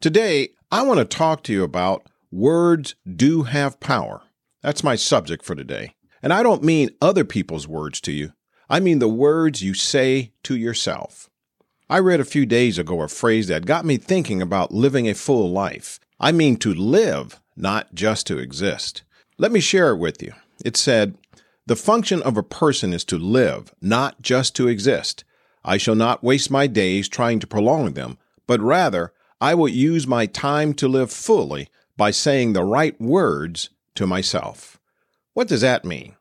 Today, I want to talk to you about words do have power. That's my subject for today. And I don't mean other people's words to you, I mean the words you say to yourself. I read a few days ago a phrase that got me thinking about living a full life. I mean to live, not just to exist. Let me share it with you. It said, The function of a person is to live, not just to exist. I shall not waste my days trying to prolong them, but rather I will use my time to live fully by saying the right words to myself. What does that mean?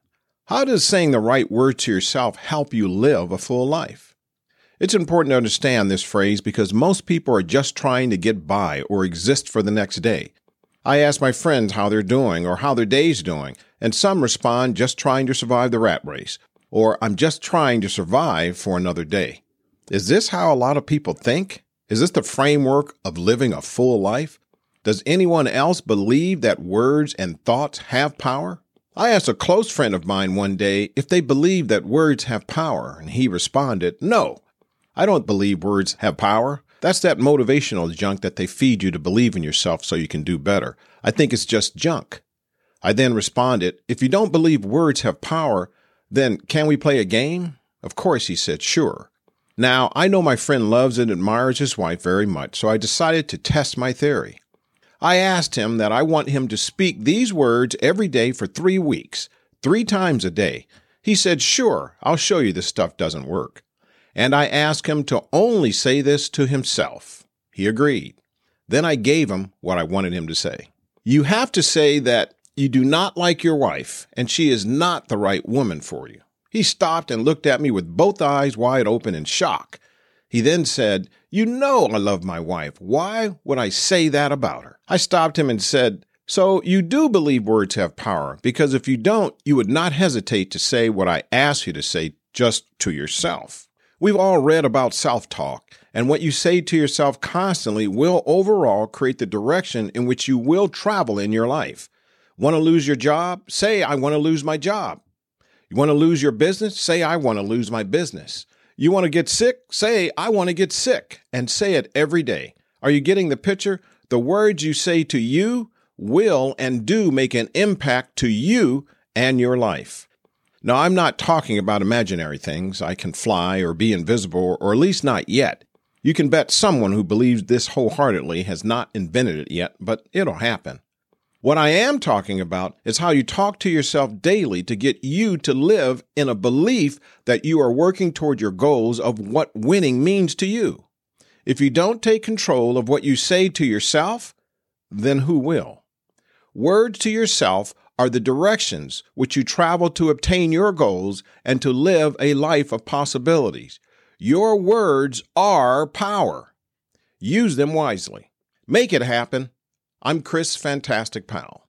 How does saying the right words to yourself help you live a full life? It's important to understand this phrase because most people are just trying to get by or exist for the next day. I ask my friends how they're doing or how their day's doing, and some respond just trying to survive the rat race, or I'm just trying to survive for another day. Is this how a lot of people think? Is this the framework of living a full life? Does anyone else believe that words and thoughts have power? I asked a close friend of mine one day if they believe that words have power, and he responded, No, I don't believe words have power. That's that motivational junk that they feed you to believe in yourself so you can do better. I think it's just junk. I then responded, If you don't believe words have power, then can we play a game? Of course, he said, Sure. Now, I know my friend loves and admires his wife very much, so I decided to test my theory. I asked him that I want him to speak these words every day for three weeks, three times a day. He said, Sure, I'll show you this stuff doesn't work. And I asked him to only say this to himself. He agreed. Then I gave him what I wanted him to say. You have to say that you do not like your wife and she is not the right woman for you. He stopped and looked at me with both eyes wide open in shock. He then said, You know I love my wife. Why would I say that about her? I stopped him and said, So you do believe words have power, because if you don't, you would not hesitate to say what I ask you to say just to yourself. We've all read about self talk, and what you say to yourself constantly will overall create the direction in which you will travel in your life. Want to lose your job? Say, I want to lose my job. You want to lose your business? Say, I want to lose my business. You want to get sick? Say, I want to get sick, and say it every day. Are you getting the picture? The words you say to you will and do make an impact to you and your life. Now, I'm not talking about imaginary things. I can fly or be invisible, or at least not yet. You can bet someone who believes this wholeheartedly has not invented it yet, but it'll happen. What I am talking about is how you talk to yourself daily to get you to live in a belief that you are working toward your goals of what winning means to you. If you don't take control of what you say to yourself, then who will? Words to yourself are the directions which you travel to obtain your goals and to live a life of possibilities. Your words are power. Use them wisely. Make it happen I'm Chris Fantastic Powell.